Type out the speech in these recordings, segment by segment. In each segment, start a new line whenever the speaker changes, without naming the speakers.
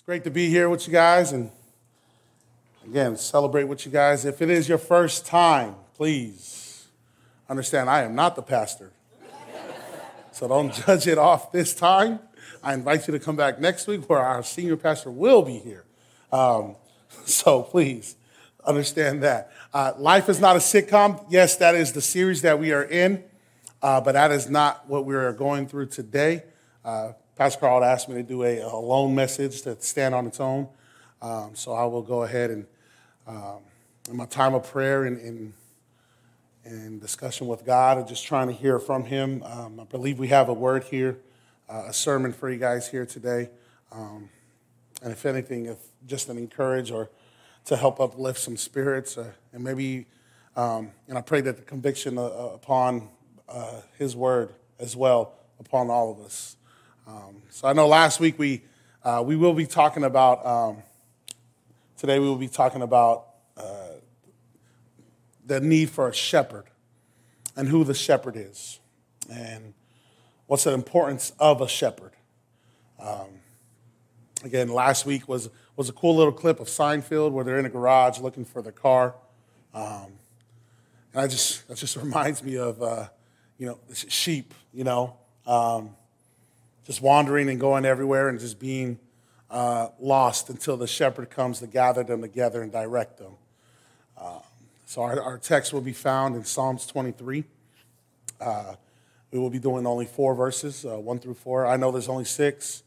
It's great to be here with you guys and again celebrate with you guys. If it is your first time, please understand I am not the pastor. So don't judge it off this time. I invite you to come back next week where our senior pastor will be here. Um, so please understand that. Uh, Life is not a sitcom. Yes, that is the series that we are in, uh, but that is not what we are going through today. Uh, Pastor Carl asked me to do a, a lone message to stand on its own. Um, so I will go ahead and, um, in my time of prayer and, and, and, discussion with God and just trying to hear from Him, um, I believe we have a word here, uh, a sermon for you guys here today. Um, and if anything, if just an encourage or to help uplift some spirits, uh, and maybe, um, and I pray that the conviction uh, upon uh, His word as well upon all of us. Um, so I know last week we, uh, we will be talking about, um, today we will be talking about uh, the need for a shepherd and who the shepherd is and what's the importance of a shepherd. Um, again, last week was, was a cool little clip of Seinfeld where they're in a garage looking for their car. Um, and I just, that just reminds me of, uh, you know, sheep, you know. Um, just wandering and going everywhere and just being uh, lost until the shepherd comes to gather them together and direct them. Uh, so our, our, text will be found in Psalms 23. Uh, we will be doing only four verses, uh, one through four. I know there's only six.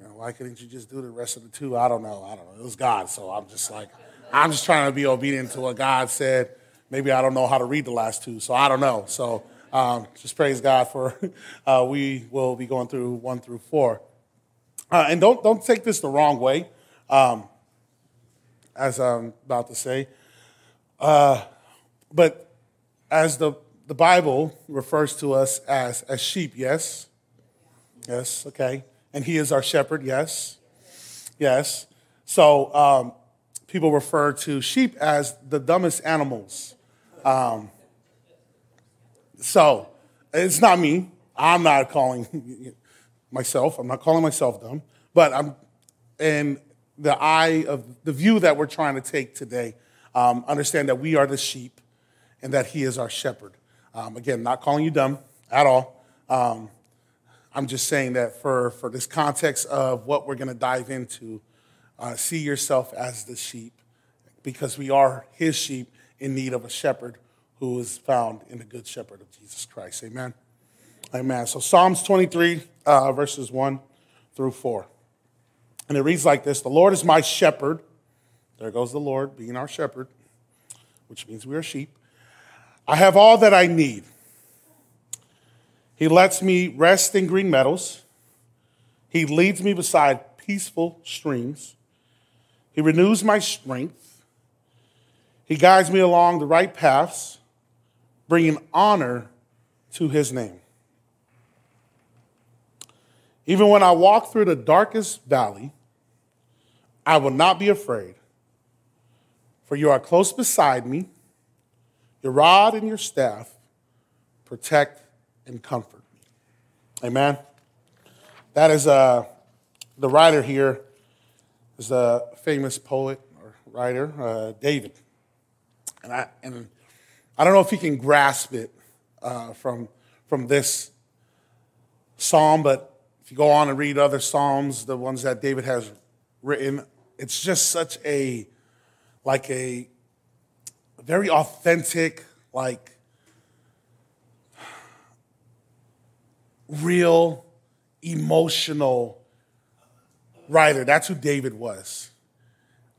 You know, why couldn't you just do the rest of the two? I don't know. I don't know. It was God, so I'm just like, I'm just trying to be obedient to what God said. Maybe I don't know how to read the last two, so I don't know. So um, just praise God for uh, we will be going through one through four. Uh, and don't, don't take this the wrong way, um, as I'm about to say. Uh, but as the, the Bible refers to us as, as sheep, yes? Yes, okay. And he is our shepherd, yes? Yes. So um, people refer to sheep as the dumbest animals. Um, so it's not me. I'm not calling myself. I'm not calling myself dumb, but I'm in the eye of the view that we're trying to take today. Um, understand that we are the sheep, and that He is our shepherd. Um, again, not calling you dumb at all. Um, I'm just saying that for, for this context of what we're going to dive into, uh, see yourself as the sheep because we are his sheep in need of a shepherd who is found in the good shepherd of Jesus Christ. Amen. Amen. So Psalms 23, uh, verses 1 through 4. And it reads like this The Lord is my shepherd. There goes the Lord being our shepherd, which means we are sheep. I have all that I need. He lets me rest in green meadows. He leads me beside peaceful streams. He renews my strength. He guides me along the right paths bringing honor to his name. Even when I walk through the darkest valley, I will not be afraid, for you are close beside me. Your rod and your staff protect and comfort me. Amen. That is uh, the writer here is a famous poet or writer, uh, David. And, I, and I don't know if you can grasp it uh, from, from this psalm, but if you go on and read other psalms, the ones that David has written, it's just such a, like a very authentic, like real, emotional writer. That's who David was.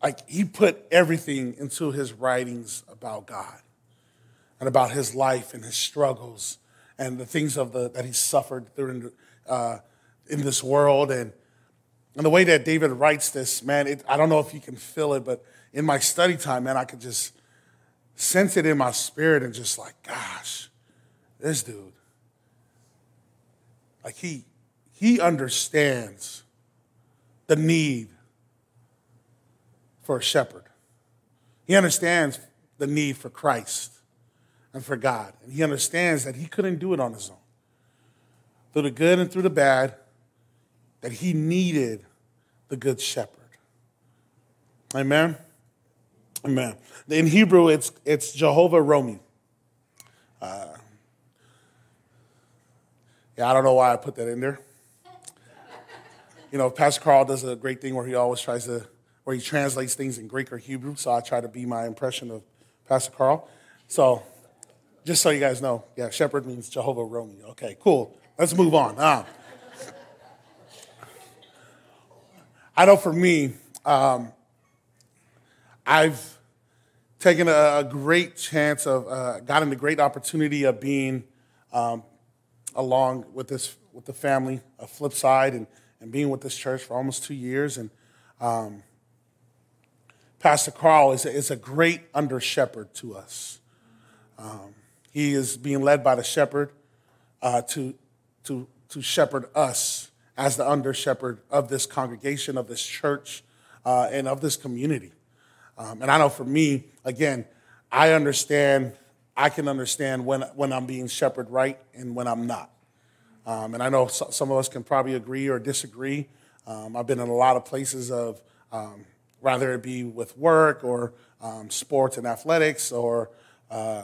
Like he put everything into his writings about God and about his life and his struggles and the things of the, that he suffered during, uh, in this world. And, and the way that David writes this, man, it, I don't know if you can feel it, but in my study time, man, I could just sense it in my spirit and just like, gosh, this dude, like he, he understands the need for a shepherd. He understands the need for Christ and for God. And he understands that he couldn't do it on his own. Through the good and through the bad, that he needed the good shepherd. Amen. Amen. In Hebrew, it's, it's Jehovah Romi. Uh, yeah, I don't know why I put that in there. You know, Pastor Carl does a great thing where he always tries to, where he translates things in Greek or Hebrew. So I try to be my impression of Pastor Carl. So just so you guys know, yeah, shepherd means Jehovah Romi. Okay, cool. Let's move on. Ah. I know for me, um, I've taken a, a, great chance of, uh, gotten the great opportunity of being um, along with this, with the family, a flip side, and, and being with this church for almost two years. And um, Pastor Carl is a, is a great under shepherd to us. Um, he is being led by the shepherd uh, to, to, to shepherd us as the under shepherd of this congregation, of this church, uh, and of this community. Um, and I know for me, again, I understand, I can understand when, when I'm being shepherded right and when I'm not. Um, and I know so, some of us can probably agree or disagree. Um, I've been in a lot of places of, um, rather it be with work or um, sports and athletics or, uh,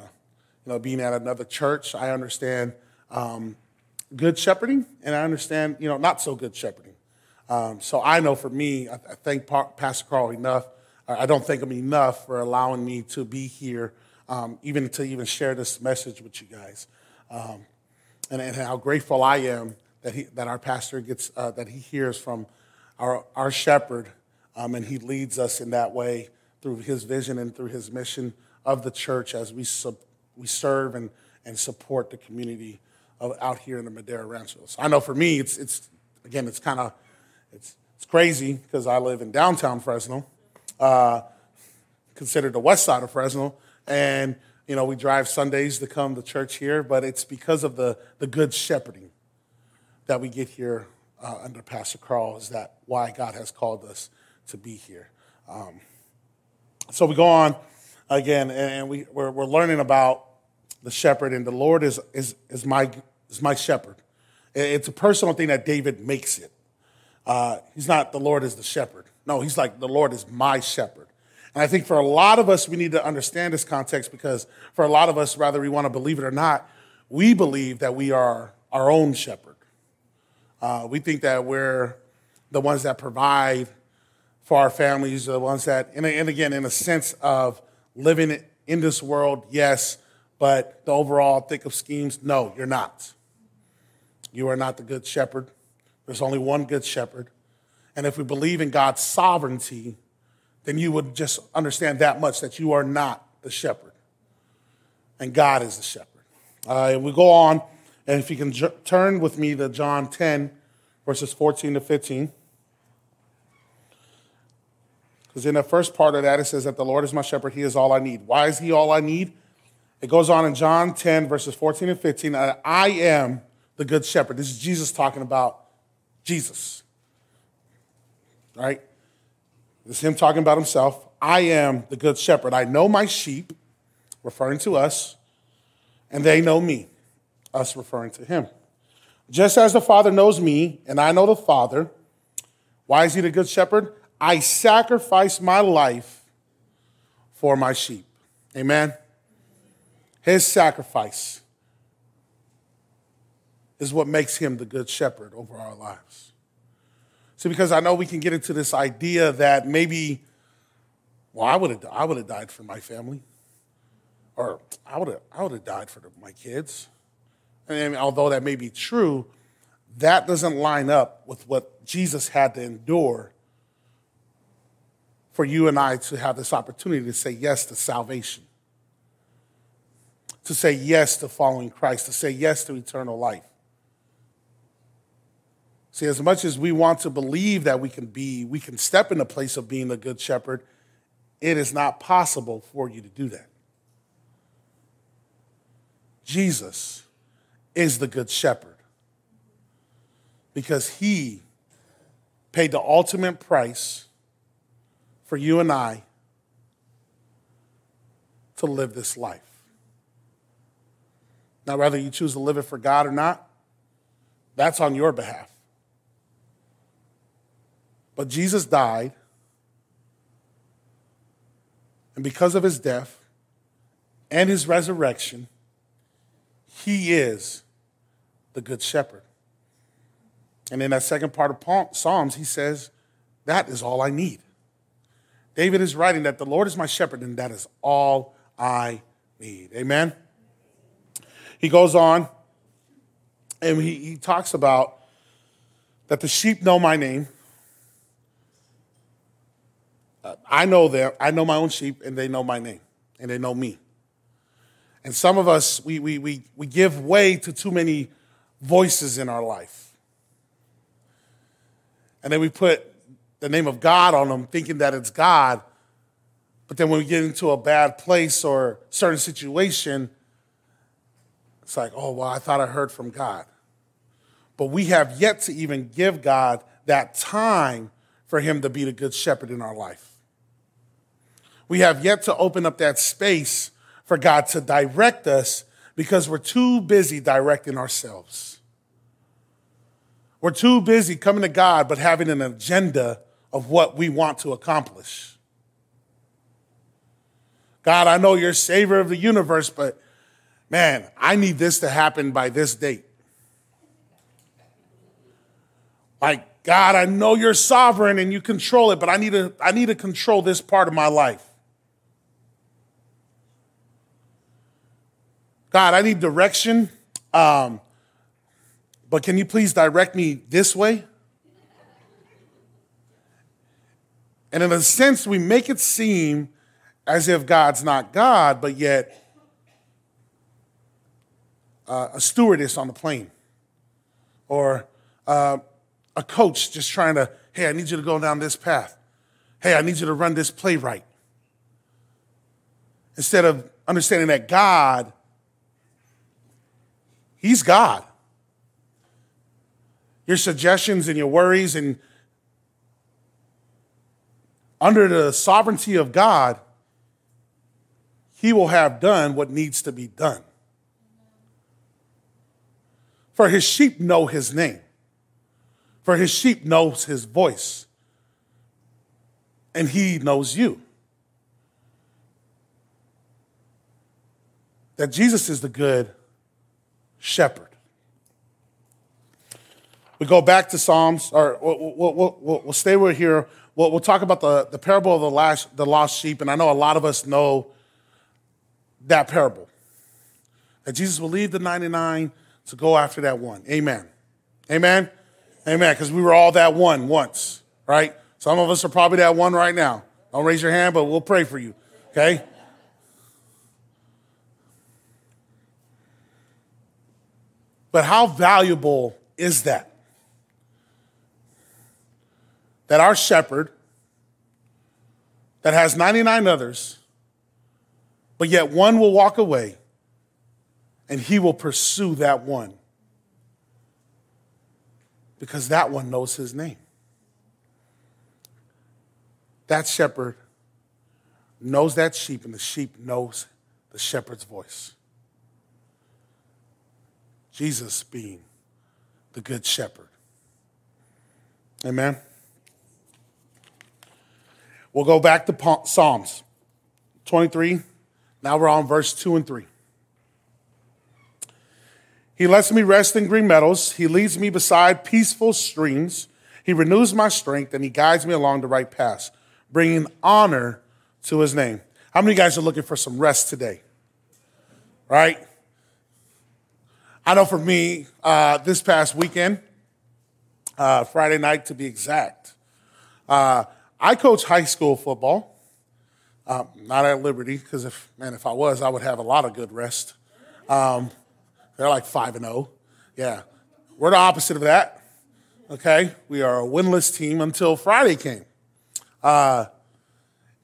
you know, being at another church. I understand um, good shepherding, and I understand, you know, not so good shepherding. Um, so I know for me, I, I thank Pastor Carl enough. I don't thank him enough for allowing me to be here, um, even to even share this message with you guys, um, and, and, how grateful I am that he, that our pastor gets uh, that he hears from our our shepherd, um, and he leads us in that way through his vision and through his mission of the church as we sub, we serve and and support the community of, out here in the Madera Rancho. So I know for me, it's, it's again, it's kind of, it's, it's crazy because I live in downtown Fresno, uh, considered the west side of Fresno, and you know we drive Sundays to come to church here, but it's because of the the good shepherding that we get here uh, under Pastor Carl. Is that why God has called us to be here? Um, so we go on again, and we we're, we're learning about the shepherd, and the Lord is is is my is my shepherd. It's a personal thing that David makes it. Uh, he's not the Lord is the shepherd. No, he's like the Lord is my shepherd. And I think for a lot of us, we need to understand this context because for a lot of us, whether we want to believe it or not, we believe that we are our own shepherd. Uh, we think that we're the ones that provide for our families, the ones that, and, and again, in a sense of living in this world, yes, but the overall thick of schemes, no, you're not. You are not the good shepherd. There's only one good shepherd. And if we believe in God's sovereignty, then you would just understand that much that you are not the shepherd. And God is the shepherd. Uh, we go on, and if you can j- turn with me to John 10, verses 14 to 15. Because in the first part of that, it says that the Lord is my shepherd, he is all I need. Why is he all I need? It goes on in John 10, verses 14 and 15. I am the good shepherd. This is Jesus talking about Jesus. Right? This is him talking about himself. I am the good shepherd. I know my sheep, referring to us, and they know me, us referring to him. Just as the Father knows me, and I know the Father, why is he the good shepherd? I sacrifice my life for my sheep. Amen. His sacrifice is what makes him the good shepherd over our lives. See, because I know we can get into this idea that maybe, well, I would have, I would have died for my family, or I would have, I would have died for my kids. And although that may be true, that doesn't line up with what Jesus had to endure for you and I to have this opportunity to say yes to salvation, to say yes to following Christ, to say yes to eternal life. See, as much as we want to believe that we can be, we can step in the place of being a good shepherd, it is not possible for you to do that. Jesus is the good shepherd because he paid the ultimate price for you and I to live this life. Now, whether you choose to live it for God or not, that's on your behalf. But Jesus died And because of his death and his resurrection, he is the good shepherd. And in that second part of Psalms, he says, That is all I need. David is writing that the Lord is my shepherd, and that is all I need. Amen. He goes on and he, he talks about that the sheep know my name. Uh, I know them. I know my own sheep, and they know my name, and they know me. And some of us, we, we, we, we give way to too many voices in our life. And then we put the name of God on them, thinking that it's God. But then when we get into a bad place or certain situation, it's like, oh, well, I thought I heard from God. But we have yet to even give God that time for Him to be the good shepherd in our life. We have yet to open up that space for God to direct us because we're too busy directing ourselves. We're too busy coming to God but having an agenda of what we want to accomplish. God, I know you're savior of the universe, but man, I need this to happen by this date. Like, God, I know you're sovereign and you control it, but I need to, I need to control this part of my life. God, I need direction, um, but can you please direct me this way? And in a sense, we make it seem as if God's not God, but yet uh, a stewardess on the plane or uh, a coach just trying to, hey, I need you to go down this path. Hey, I need you to run this play right. Instead of understanding that God, He's God. Your suggestions and your worries and under the sovereignty of God, He will have done what needs to be done. For His sheep know His name, for His sheep knows His voice, and He knows you. That Jesus is the good shepherd. We go back to Psalms, or we'll, we'll, we'll, stay right here We'll, we'll talk about the, the parable of the, last, the lost sheep, and I know a lot of us know that parable. That Jesus will leave the 99 to go after that one. Amen. Amen. Amen. Because we were all that one once, right? Some of us are probably that one right now. Don't raise your hand, but we'll pray for you. Okay? But how valuable is that? that our shepherd, that has 99 others, but yet one will walk away and he will pursue that one because that one knows his name. That shepherd knows that sheep, and the sheep knows the shepherd's voice. Jesus being the good shepherd. Amen. We'll go back to Psalms 23. Now we're on verse 2 and 3. He lets me rest in green meadows. He leads me beside peaceful streams. He renews my strength and he guides me along the right path, bringing honor to his name. How many guys are looking for some rest today? Right? I know for me, uh, this past weekend, uh, Friday night to be exact, uh, I coach high school football, uh, not at Liberty, because if man, if I was, I would have a lot of good rest. Um, they're like five and zero. Oh. Yeah, we're the opposite of that. Okay, we are a winless team until Friday came. Uh,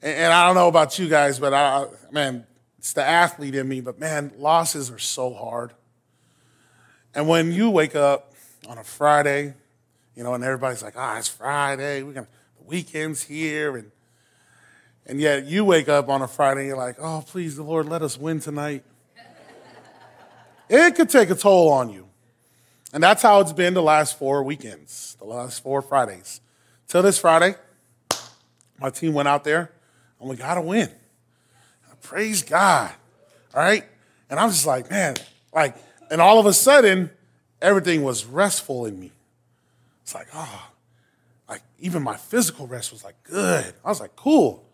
and, and, I don't know about you guys, but I, man, it's the athlete in me. But man, losses are so hard. And when you wake up on a Friday, you know, and everybody's like, ah, it's Friday, we're gonna weekends here and and yet you wake up on a Friday and you're like, oh, please, the Lord, let us win tonight. It could take a toll on you. And that's how it's been the last four weekends, the last four Fridays. Till this Friday, my team went out there and we got to win. praise God. All right? And I'm just like, man, like, and all of a sudden, everything was restful in me. It's like, oh, like even my physical rest was like good. I was like, cool.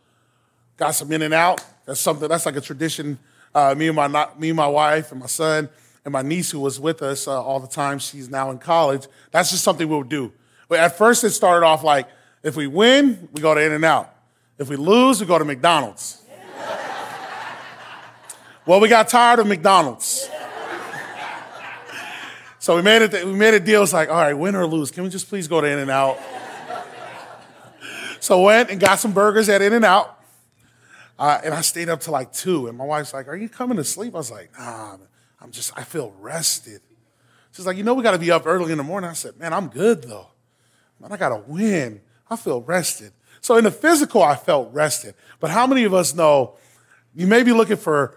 Got some in and out. That's something, that's like a tradition. Uh, me and my not me and my wife and my son and my niece who was with us uh, all the time, she's now in college. That's just something we'll do. But at first it started off like, if we win, we go to In and Out. If we lose, we go to McDonald's. well, we got tired of McDonald's. So we made it. We made a deal. It's like, all right, win or lose, can we just please go to In and Out? so went and got some burgers at In and Out, uh, and I stayed up till like two. And my wife's like, "Are you coming to sleep?" I was like, "Nah, I'm just. I feel rested." She's like, "You know, we got to be up early in the morning." I said, "Man, I'm good though. Man, I got to win. I feel rested." So in the physical, I felt rested. But how many of us know you may be looking for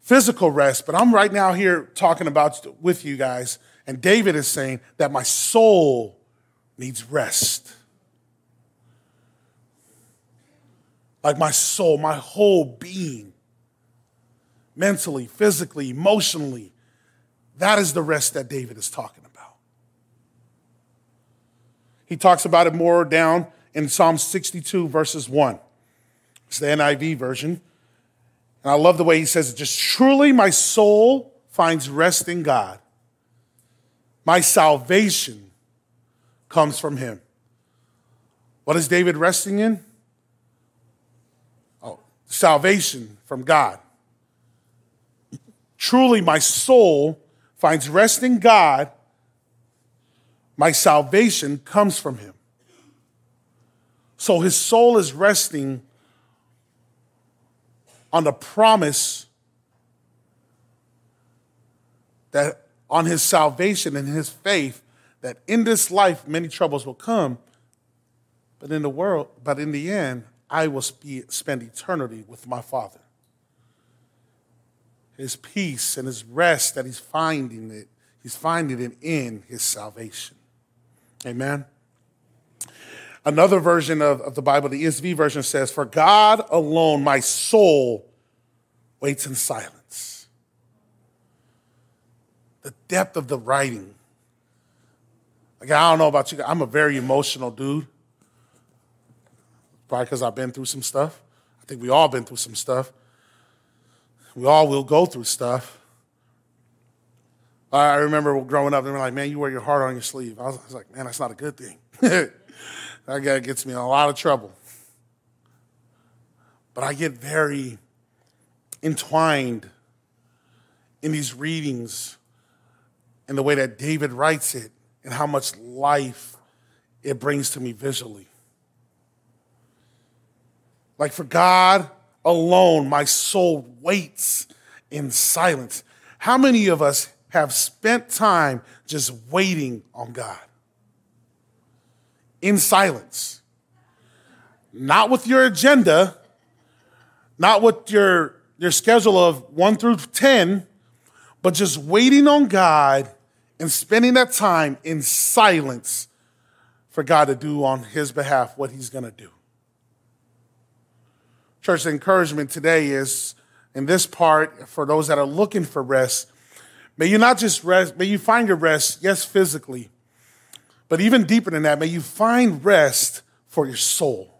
physical rest, but I'm right now here talking about with you guys and David is saying that my soul needs rest. Like my soul, my whole being, mentally, physically, emotionally, that is the rest that David is talking about. He talks about it more down in Psalm 62, verses 1. It's the NIV version. And I love the way he says it just truly my soul finds rest in God. My salvation comes from him. What is David resting in? Oh, salvation from God. Truly, my soul finds rest in God. My salvation comes from him. So his soul is resting on the promise that on his salvation and his faith that in this life many troubles will come, but in the world, but in the end, I will spend eternity with my Father. His peace and his rest that he's finding it, he's finding it in his salvation. Amen. Another version of, of the Bible, the ESV version says, For God alone my soul waits in silence the depth of the writing. Like, I don't know about you, I'm a very emotional dude. Probably because I've been through some stuff. I think we all been through some stuff. We all will go through stuff. I remember growing up, they were like, man, you wear your heart on your sleeve. I was, I was like, man, that's not a good thing. that guy gets me in a lot of trouble. But I get very entwined in these readings and the way that David writes it and how much life it brings to me visually. Like for God alone, my soul waits in silence. How many of us have spent time just waiting on God? In silence. Not with your agenda, not with your, your schedule of one through 10, but just waiting on God and spending that time in silence for God to do on his behalf what he's going to do. Church, encouragement today is in this part for those that are looking for rest. May you not just rest, may you find your rest, yes, physically, but even deeper than that, may you find rest for your soul.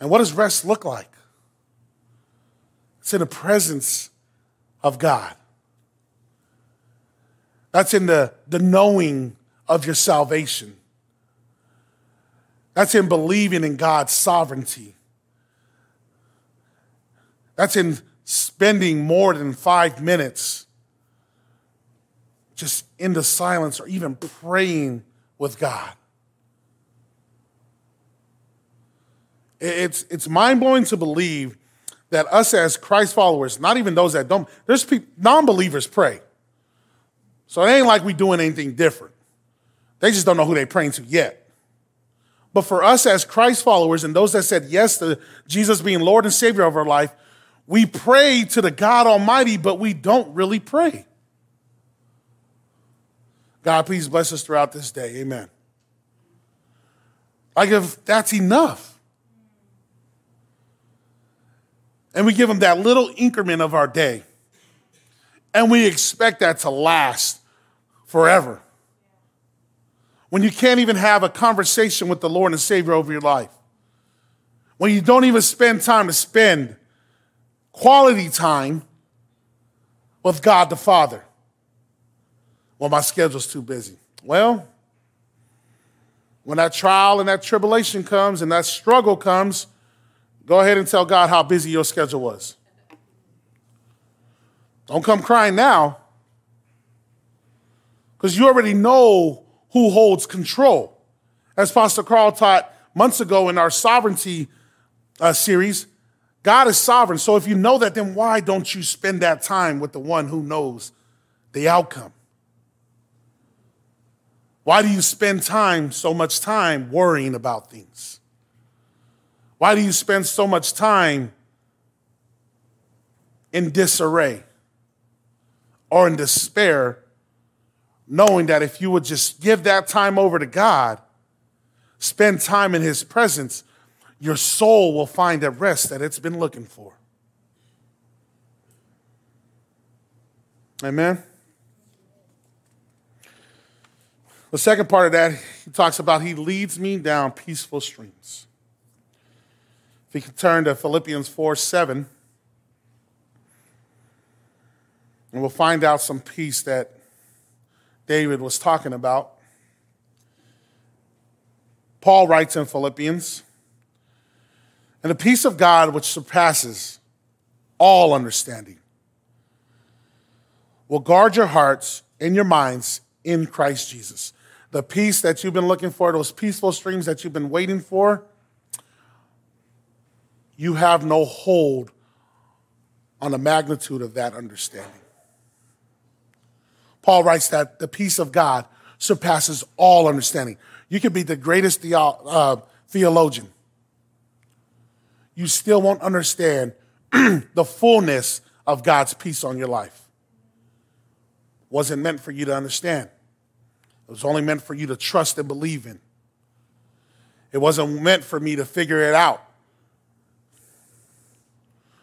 And what does rest look like? It's in the presence of God. That's in the, the knowing of your salvation. That's in believing in God's sovereignty. That's in spending more than five minutes just in the silence or even praying with God. It's, it's mind blowing to believe that us as Christ followers, not even those that don't, there's non believers pray. So it ain't like we doing anything different. They just don't know who they're praying to yet. But for us as Christ followers and those that said yes to Jesus being Lord and Savior of our life, we pray to the God Almighty, but we don't really pray. God, please bless us throughout this day. Amen. Like if that's enough. and we give him that little increment of our day. And we expect that to last forever. When you can't even have a conversation with the Lord and Savior over your life. When you don't even spend time to spend quality time with God the Father. Well, my schedule's too busy. Well, when that trial and that tribulation comes and that struggle comes, go ahead and tell God how busy your schedule was. Don't come crying now because you already know who holds control. As Pastor Carl taught months ago in our sovereignty uh, series, God is sovereign. So if you know that, then why don't you spend that time with the one who knows the outcome? Why do you spend time, so much time, worrying about things? Why do you spend so much time in disarray or in despair, knowing that if you would just give that time over to God, spend time in His presence, your soul will find that rest that it's been looking for? Amen. The second part of that, he talks about he leads me down peaceful streams. If you can turn to Philippians 4 7, and we'll find out some peace that David was talking about. Paul writes in Philippians, and the peace of God which surpasses all understanding will guard your hearts and your minds in Christ Jesus the peace that you've been looking for, those peaceful streams that you've been waiting for, you have no hold on the magnitude of that understanding. Paul writes that the peace of God surpasses all understanding. You could be the greatest uh, theologian. You still won't understand the fullness of God's peace on your life. Wasn't meant for you to understand. It was only meant for you to trust and believe in. It wasn't meant for me to figure it out.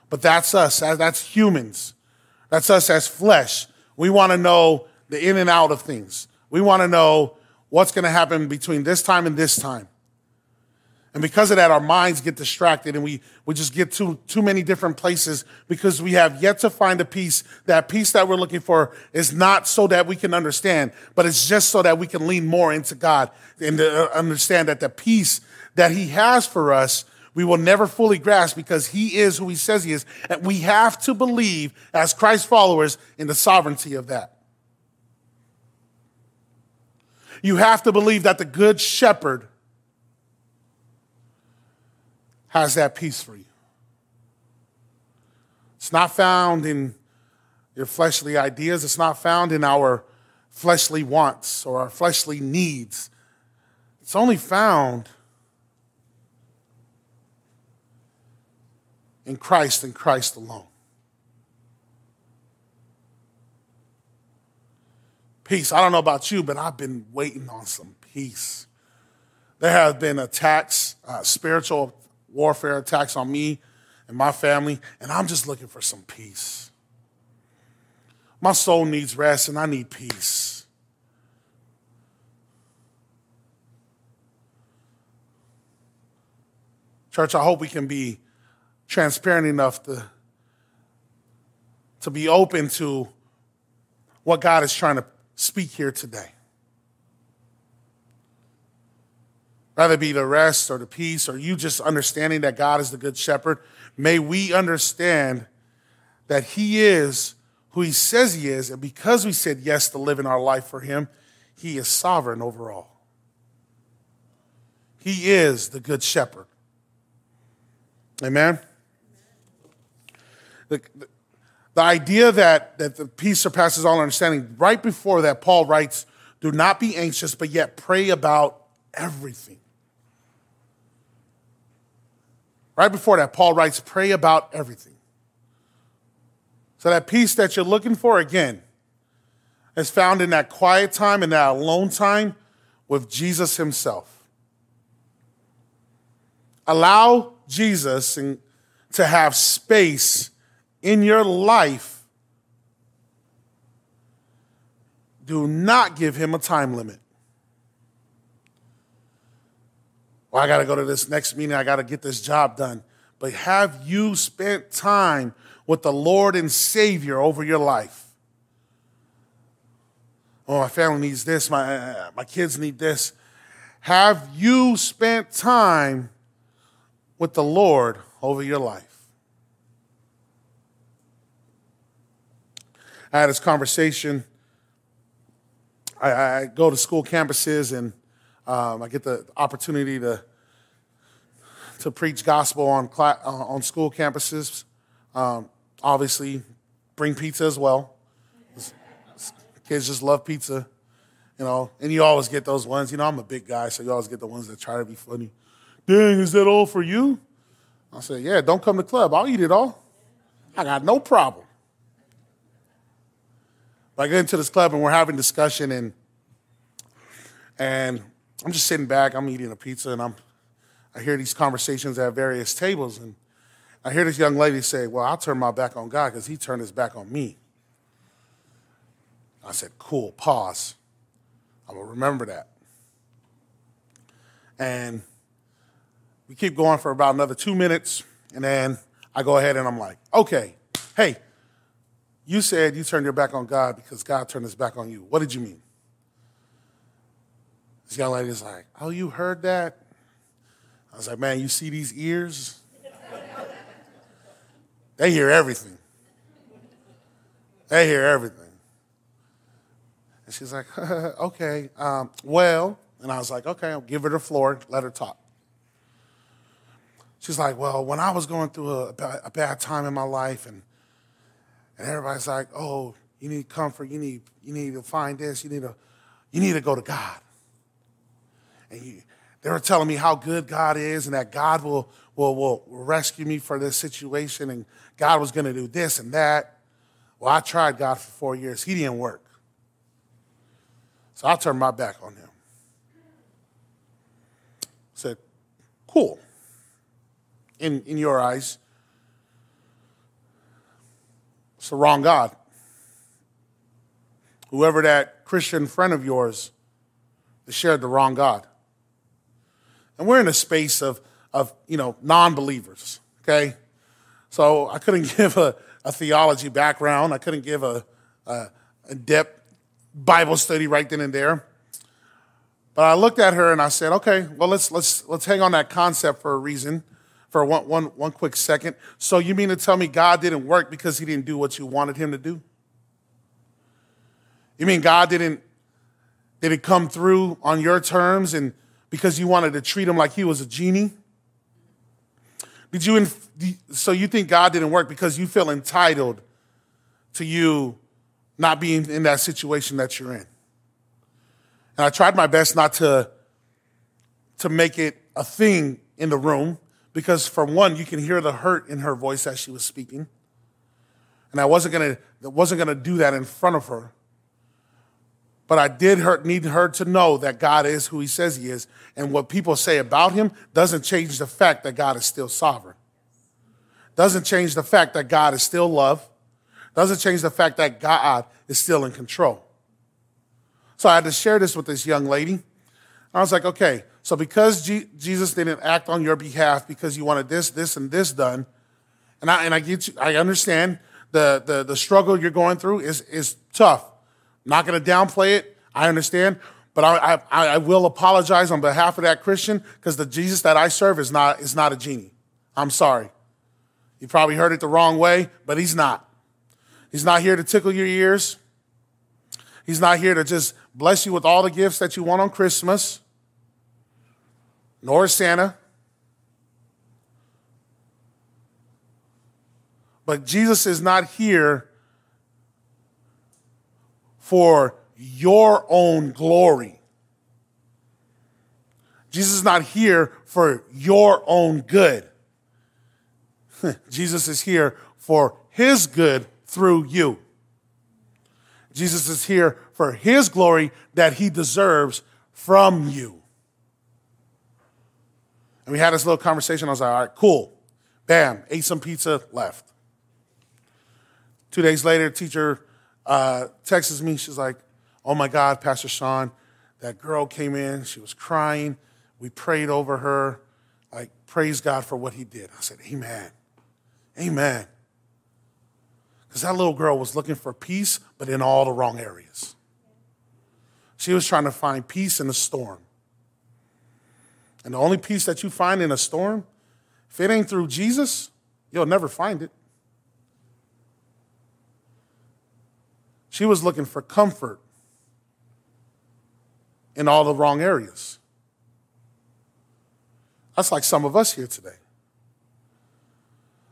But that's us, that's humans. That's us as flesh. We want to know the in and out of things. We want to know what's going to happen between this time and this time. And because of that, our minds get distracted and we, we just get to too many different places because we have yet to find a peace. That peace that we're looking for is not so that we can understand, but it's just so that we can lean more into God and to uh, understand that the peace that He has for us, we will never fully grasp because He is who He says He is. And we have to believe as Christ followers in the sovereignty of that. You have to believe that the good shepherd has that peace for you. It's not found in your fleshly ideas, it's not found in our fleshly wants or our fleshly needs. It's only found in Christ and Christ alone. Peace. I don't know about you, but I've been waiting on some peace. There have been attacks, uh, spiritual warfare attacks on me and my family, and I'm just looking for some peace. My soul needs rest, and I need peace. Church, I hope we can be transparent enough to, to be open to what God is trying to speak here today. Rather be the rest or the peace or you just understanding that God is the good shepherd. May we understand that He is who He says He is. And because we said yes to living our life for Him, He is sovereign over all. He is the good shepherd. Amen? The, the, the idea that, that the peace surpasses all understanding, right before that, Paul writes, Do not be anxious, but yet pray about everything. Right before that, Paul writes, pray about everything. So that peace that you're looking for, again, is found in that quiet time and that alone time with Jesus himself. Allow Jesus to have space in your life, do not give him a time limit. Well, I got to go to this next meeting. I got to get this job done. But have you spent time with the Lord and Savior over your life? Oh, my family needs this. My, uh, my kids need this. Have you spent time with the Lord over your life? I had this conversation. I, I go to school campuses and um, I get the opportunity to to preach gospel on uh, on school campuses. Um, obviously, bring pizza as well. Kids just love pizza, you know. And you always get those ones. You know, I'm a big guy, so you always get the ones that try to be funny. Dang, is that all for you? I said, Yeah, don't come to club. I'll eat it all. I got no problem. But I get into this club and we're having discussion and and I'm just sitting back, I'm eating a pizza and I'm I hear these conversations at various tables and I hear this young lady say, Well, I'll turn my back on God because he turned his back on me. I said, Cool, pause. I will remember that. And we keep going for about another two minutes, and then I go ahead and I'm like, Okay, hey, you said you turned your back on God because God turned his back on you. What did you mean? This young lady's like, Oh, you heard that? I was like, Man, you see these ears? they hear everything. They hear everything. And she's like, Okay, um, well, and I was like, Okay, I'll give her the floor, let her talk. She's like, Well, when I was going through a, a bad time in my life and and everybody's like, oh, you need comfort, you need, you need to find this, you need to, you need to go to God. And you, they were telling me how good God is and that God will, will, will rescue me from this situation and God was going to do this and that. Well, I tried God for four years. He didn't work. So I turned my back on him. I said, cool. In, in your eyes, it's the wrong God. Whoever that Christian friend of yours, they shared the wrong God. And we're in a space of, of you know, non-believers, okay? So I couldn't give a, a theology background. I couldn't give a, a, a depth Bible study right then and there. But I looked at her and I said, okay, well, let's, let's, let's hang on that concept for a reason for one, one, one quick second. So you mean to tell me God didn't work because he didn't do what you wanted him to do? You mean God didn't didn't come through on your terms and because you wanted to treat him like he was a genie? Did you so you think God didn't work because you feel entitled to you not being in that situation that you're in? And I tried my best not to to make it a thing in the room because for one, you can hear the hurt in her voice as she was speaking. And I wasn't gonna, wasn't gonna do that in front of her. But I did hurt, need her to know that God is who he says he is. And what people say about him doesn't change the fact that God is still sovereign. Doesn't change the fact that God is still love. Doesn't change the fact that God is still in control. So I had to share this with this young lady. I was like, okay, so because G- Jesus didn't act on your behalf because you wanted this, this, and this done, and I and I get you, I understand the the the struggle you're going through is is tough. Not going to downplay it. I understand, but I, I I will apologize on behalf of that Christian because the Jesus that I serve is not is not a genie. I'm sorry. You probably heard it the wrong way, but he's not. He's not here to tickle your ears. He's not here to just bless you with all the gifts that you want on Christmas nor Santa. But Jesus is not here for your own glory. Jesus is not here for your own good. Jesus is here for his good through you. Jesus is here for his glory that he deserves from you. And we had this little conversation. I was like, all right, cool. Bam, ate some pizza, left. Two days later, teacher uh, texts me. She's like, Oh my God, Pastor Sean, that girl came in. She was crying. We prayed over her. Like, praise God for what he did. I said, Amen. Amen. Because that little girl was looking for peace, but in all the wrong areas. She was trying to find peace in the storm. And the only peace that you find in a storm, if it ain't through Jesus, you'll never find it. She was looking for comfort in all the wrong areas. That's like some of us here today.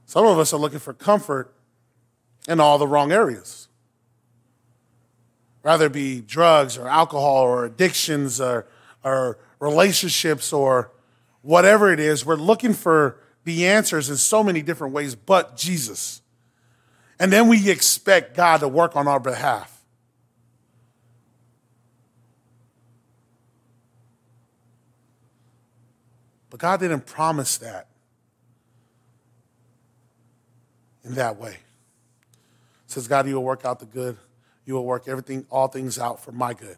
Some of us are looking for comfort in all the wrong areas. Rather be drugs or alcohol or addictions or, or relationships or whatever it is, we're looking for the answers in so many different ways but Jesus. And then we expect God to work on our behalf. But God didn't promise that in that way. It says, God, you will work out the good. You will work everything, all things out for my good.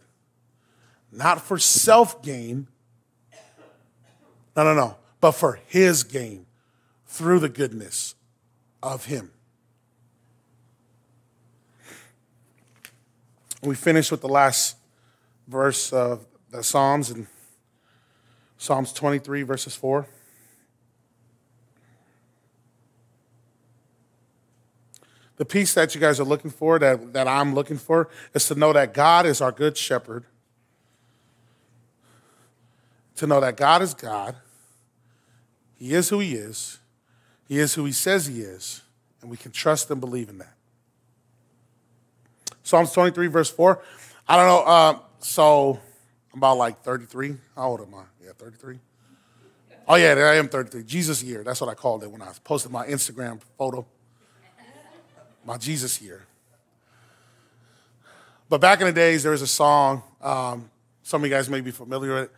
Not for self gain. No, no, no. But for his gain through the goodness of him. We finish with the last verse of the Psalms and Psalms 23, verses 4. The peace that you guys are looking for, that, that I'm looking for, is to know that God is our good shepherd. To know that God is God. He is who He is. He is who He says He is. And we can trust and believe in that. Psalms 23, verse 4. I don't know. Uh, so I'm about like 33. How old am I? Yeah, 33. Oh, yeah, I am 33. Jesus year. That's what I called it when I posted my Instagram photo. My Jesus year. But back in the days, there was a song. Um, some of you guys may be familiar with it.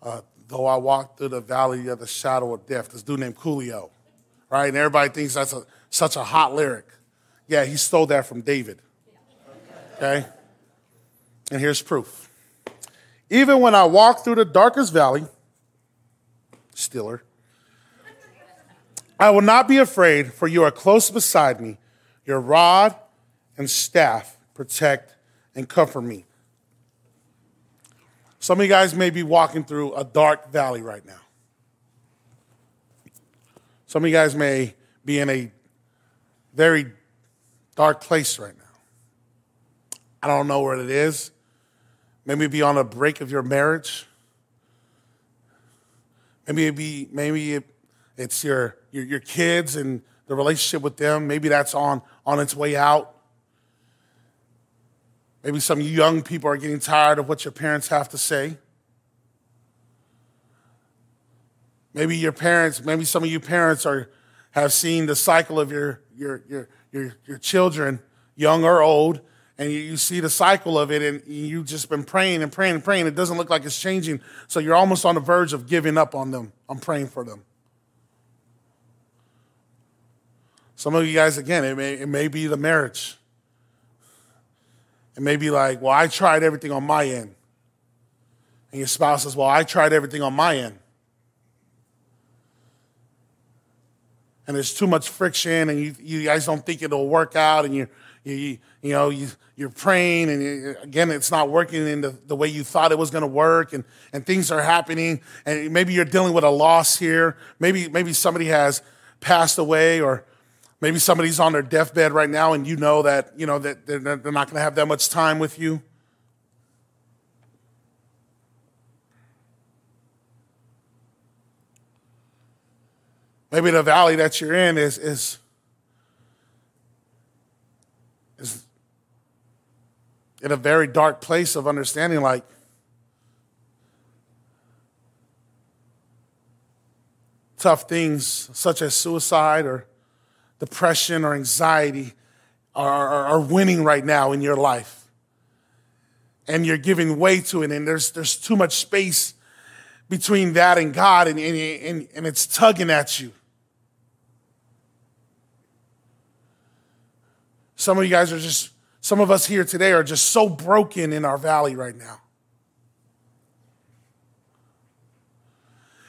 Uh, Though I walk through the valley of the shadow of death. This dude named Coolio, right? And everybody thinks that's a, such a hot lyric. Yeah, he stole that from David. Okay? And here's proof. Even when I walk through the darkest valley, Stiller, I will not be afraid, for you are close beside me. Your rod and staff protect and comfort me. Some of you guys may be walking through a dark valley right now. Some of you guys may be in a very dark place right now. I don't know where it is. Maybe be on a break of your marriage. Maybe it be maybe it's your, your your kids and the relationship with them. Maybe that's on on its way out. Maybe some young people are getting tired of what your parents have to say. Maybe your parents, maybe some of you parents are have seen the cycle of your your your your, your children, young or old, and you, you see the cycle of it, and you've just been praying and praying and praying. It doesn't look like it's changing, so you're almost on the verge of giving up on them. I'm praying for them. Some of you guys, again, it may, it may be the marriage. It may be like, well, I tried everything on my end. And your spouse says, well, I tried everything on my end. And there's too much friction, and you, you guys don't think it'll work out, and you're you, you know, you, you're praying, and again, it's not working in the, the way you thought it was going to work, and, and things are happening, and maybe you're dealing with a loss here. Maybe, maybe somebody has passed away, or maybe somebody's on their deathbed right now, and you know that, you know, that they're, they're not going to have that much time with you. Maybe the valley that you're in is is in a very dark place of understanding, like, tough things such as suicide or depression or anxiety are, are, are, winning right now in your life. And you're giving way to it, and there's, there's too much space between that and God, and, and, and, and it's tugging at you. Some of you guys are just some of us here today are just so broken in our valley right now.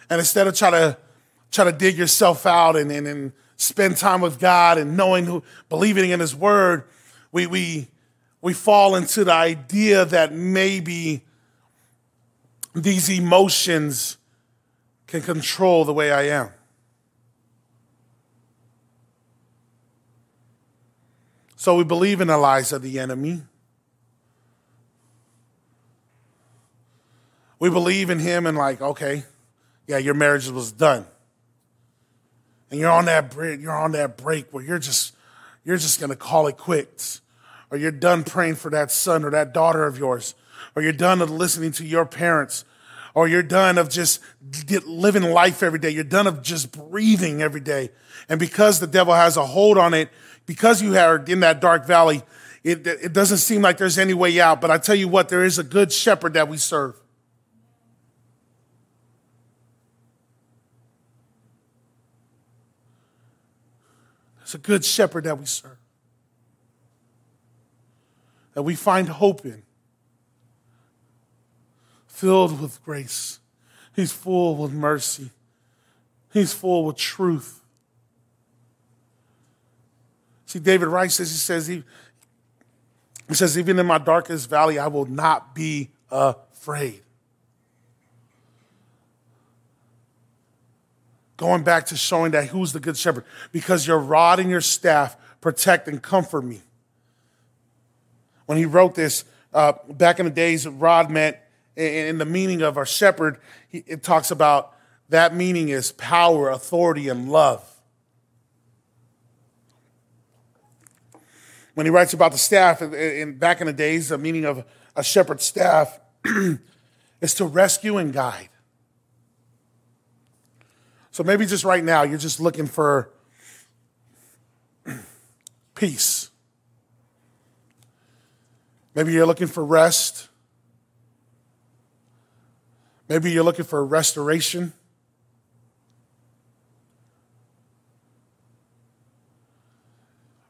And instead of trying to try to dig yourself out and, and, and spend time with God and knowing who, believing in His Word, we, we, we fall into the idea that maybe these emotions can control the way I am. So we believe in the lies of the enemy. We believe in him and, like, okay, yeah, your marriage was done. And you're on that break, you're on that break where you're just you're just gonna call it quits. Or you're done praying for that son or that daughter of yours. Or you're done of listening to your parents. Or you're done of just living life every day. You're done of just breathing every day. And because the devil has a hold on it, because you are in that dark valley, it, it doesn't seem like there's any way out. But I tell you what, there is a good shepherd that we serve. There's a good shepherd that we serve, that we find hope in, filled with grace. He's full with mercy, he's full with truth. See, David writes this, he says, he, he says, even in my darkest valley, I will not be afraid. Going back to showing that who's the good shepherd, because your rod and your staff protect and comfort me. When he wrote this uh, back in the days, rod meant, in the meaning of our shepherd, it talks about that meaning is power, authority, and love. When he writes about the staff, in, back in the days, the meaning of a shepherd's staff is to rescue and guide. So maybe just right now, you're just looking for peace. Maybe you're looking for rest. Maybe you're looking for restoration.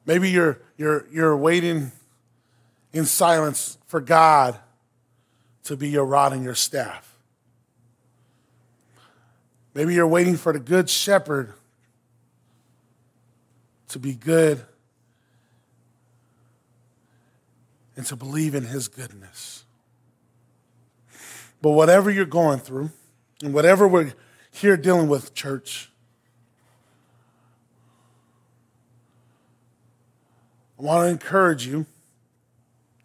Maybe you're, you're, you're waiting in silence for God to be your rod and your staff. Maybe you're waiting for the good shepherd to be good and to believe in his goodness. But whatever you're going through, and whatever we're here dealing with, church, I want to encourage you.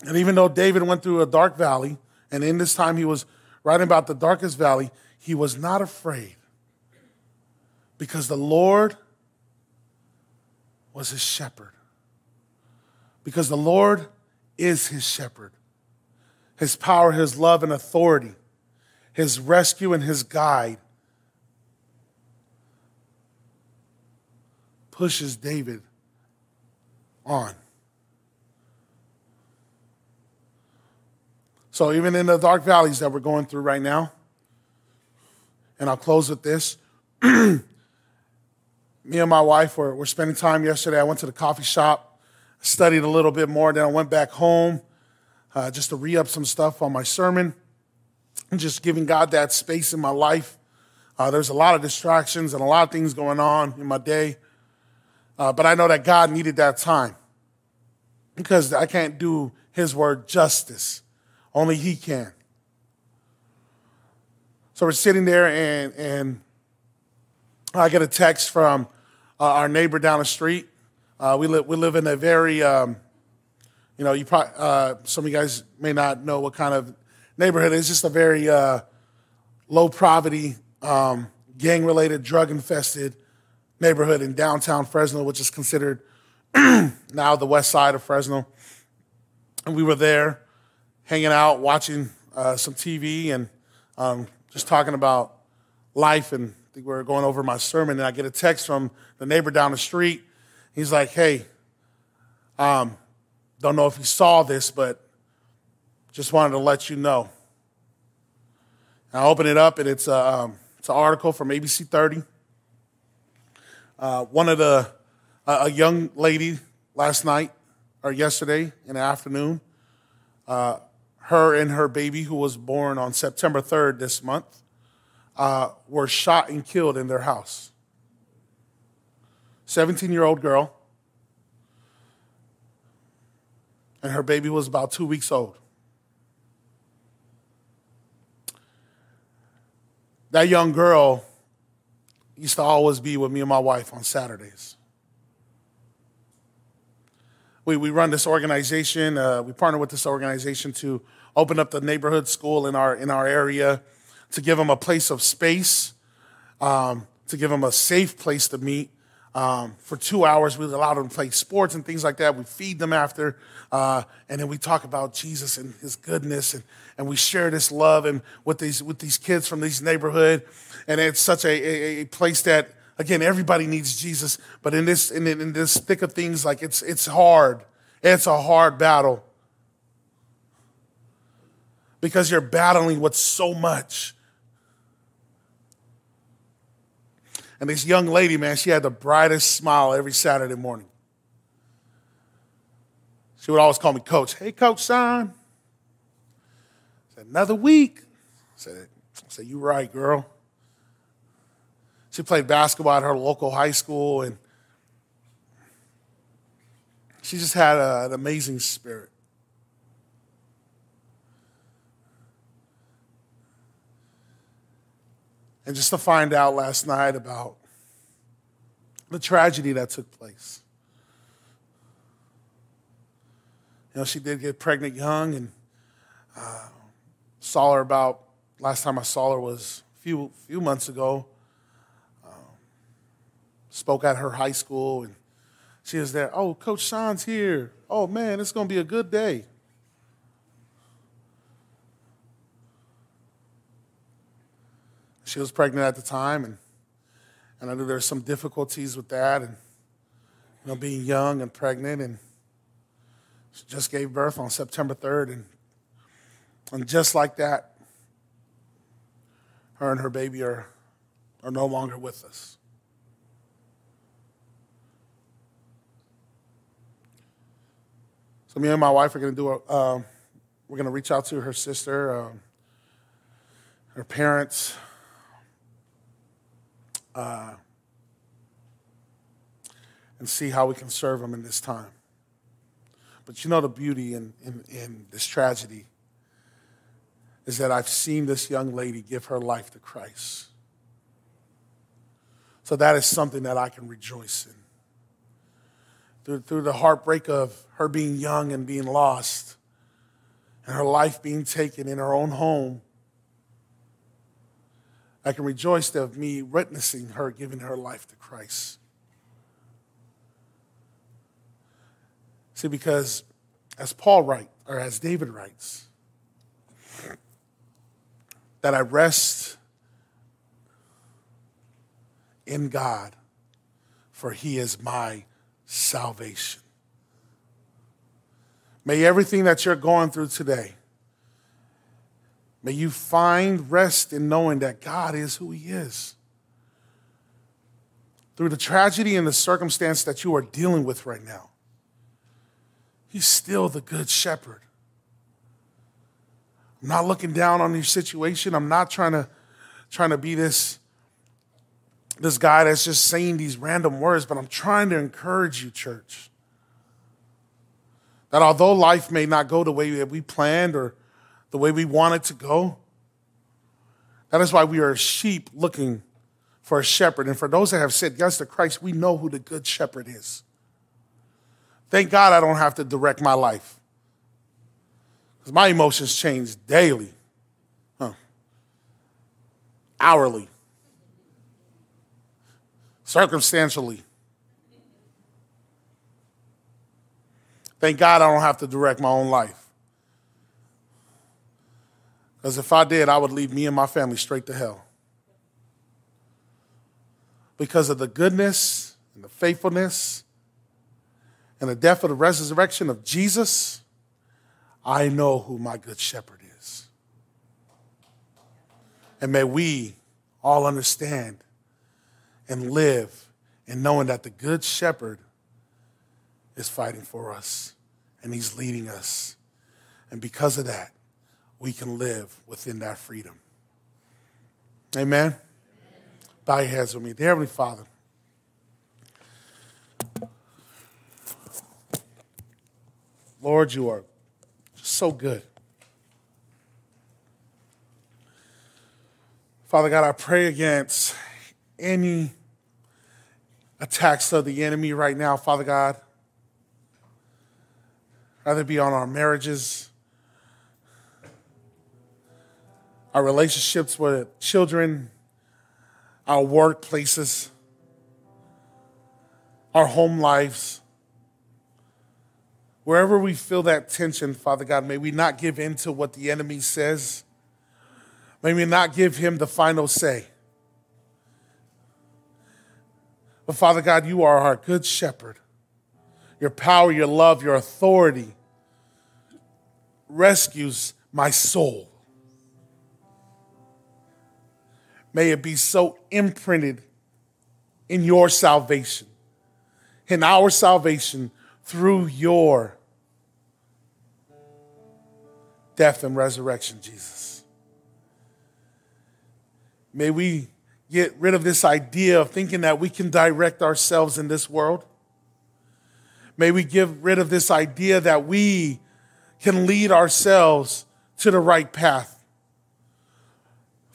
And even though David went through a dark valley, and in this time he was writing about the darkest valley, he was not afraid because the Lord was his shepherd. Because the Lord is his shepherd. His power, his love, and authority, his rescue, and his guide pushes David on. So, even in the dark valleys that we're going through right now, and I'll close with this me and my wife were, were spending time yesterday. I went to the coffee shop, studied a little bit more, then I went back home uh, just to re up some stuff on my sermon and just giving God that space in my life. Uh, there's a lot of distractions and a lot of things going on in my day. Uh, but I know that God needed that time because I can't do His word justice. Only He can. So we're sitting there, and, and I get a text from uh, our neighbor down the street. Uh, we, live, we live in a very, um, you know, you probably, uh, some of you guys may not know what kind of neighborhood. It's just a very uh, low poverty, um, gang related, drug infested neighborhood in downtown Fresno, which is considered now the west side of Fresno. And we were there hanging out, watching uh, some TV, and um, just talking about life and think we were going over my sermon, and I get a text from the neighbor down the street. He's like, "Hey, um, don't know if you saw this, but just wanted to let you know." And I open it up, and it's a, um, it's an article from ABC 30. Uh, one of the a young lady last night or yesterday in the afternoon. Uh, her and her baby, who was born on September 3rd this month, uh, were shot and killed in their house. 17 year old girl, and her baby was about two weeks old. That young girl used to always be with me and my wife on Saturdays. We, we run this organization, uh, we partner with this organization to open up the neighborhood school in our, in our area, to give them a place of space, um, to give them a safe place to meet. Um, for two hours, we allow them to play sports and things like that. We feed them after, uh, and then we talk about Jesus and His goodness, and, and we share this love and with these with these kids from this neighborhood. And it's such a, a, a place that again everybody needs Jesus, but in this in, in this thick of things, like it's it's hard. It's a hard battle because you're battling with so much. And this young lady, man, she had the brightest smile every Saturday morning. She would always call me coach. Hey, Coach Sean. I said, another week. I said, I said, you right, girl. She played basketball at her local high school, and she just had a, an amazing spirit. And just to find out last night about the tragedy that took place. You know, she did get pregnant young and uh, saw her about, last time I saw her was a few, few months ago. Um, spoke at her high school and she was there. Oh, Coach Sean's here. Oh, man, it's going to be a good day. She was pregnant at the time, and, and I knew there were some difficulties with that, and you know, being young and pregnant, and she just gave birth on September 3rd, and, and just like that, her and her baby are, are no longer with us. So me and my wife are going to do a, uh, we're going to reach out to her sister, uh, her parents, uh, and see how we can serve them in this time. But you know the beauty in, in, in this tragedy is that I've seen this young lady give her life to Christ. So that is something that I can rejoice in. Through, through the heartbreak of her being young and being lost, and her life being taken in her own home, I can rejoice of me witnessing her giving her life to Christ. See, because as Paul writes, or as David writes, that I rest in God, for he is my salvation. May everything that you're going through today, May you find rest in knowing that God is who He is. Through the tragedy and the circumstance that you are dealing with right now, He's still the good shepherd. I'm not looking down on your situation. I'm not trying to, trying to be this, this guy that's just saying these random words, but I'm trying to encourage you, church. That although life may not go the way that we planned or the way we want it to go. That is why we are sheep looking for a shepherd. And for those that have said yes to Christ, we know who the good shepherd is. Thank God I don't have to direct my life. Because my emotions change daily, huh. hourly, circumstantially. Thank God I don't have to direct my own life. Because if I did, I would leave me and my family straight to hell. Because of the goodness and the faithfulness and the death of the resurrection of Jesus, I know who my good shepherd is. And may we all understand and live in knowing that the good shepherd is fighting for us and He's leading us. And because of that, we can live within that freedom. Amen. Bow your heads with me. Dear Heavenly Father, Lord, you are so good. Father God, I pray against any attacks of the enemy right now, Father God. Either be on our marriages, our relationships with children, our workplaces, our home lives. Wherever we feel that tension, Father God, may we not give in to what the enemy says May we not give him the final say. But Father God, you are our good shepherd. Your power, your love, your authority rescues my soul. May it be so imprinted in your salvation, in our salvation through your death and resurrection, Jesus. May we get rid of this idea of thinking that we can direct ourselves in this world. May we get rid of this idea that we can lead ourselves to the right path.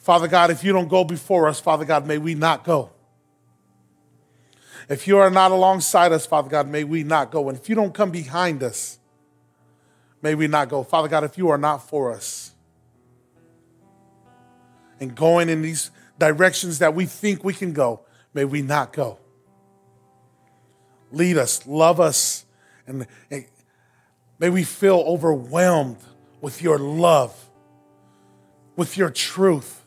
Father God, if you don't go before us, Father God, may we not go. If you are not alongside us, Father God, may we not go. And if you don't come behind us, may we not go. Father God, if you are not for us, and going in these directions that we think we can go, may we not go. Lead us, love us, and may we feel overwhelmed with your love, with your truth,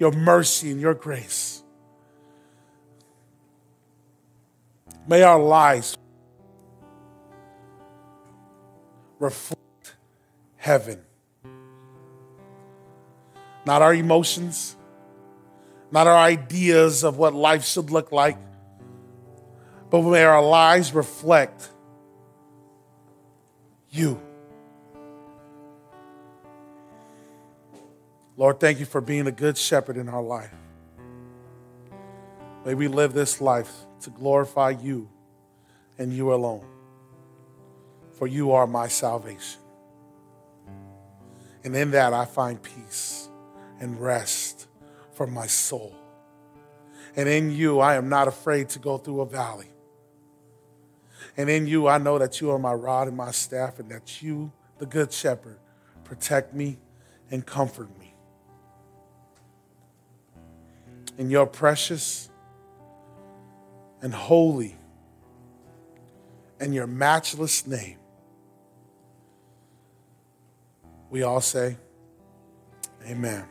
your mercy, and your grace. May our lives reflect heaven not our emotions, not our ideas of what life should look like, but may our lives reflect you. Lord, thank you for being a good shepherd in our life. May we live this life to glorify you and you alone, for you are my salvation. And in that I find peace and rest for my soul. And in you, I am not afraid to go through a valley. And in you, I know that you are my rod and my staff, and that you, the good shepherd, protect me and comfort me. In your precious and holy and your matchless name, we all say, Amen.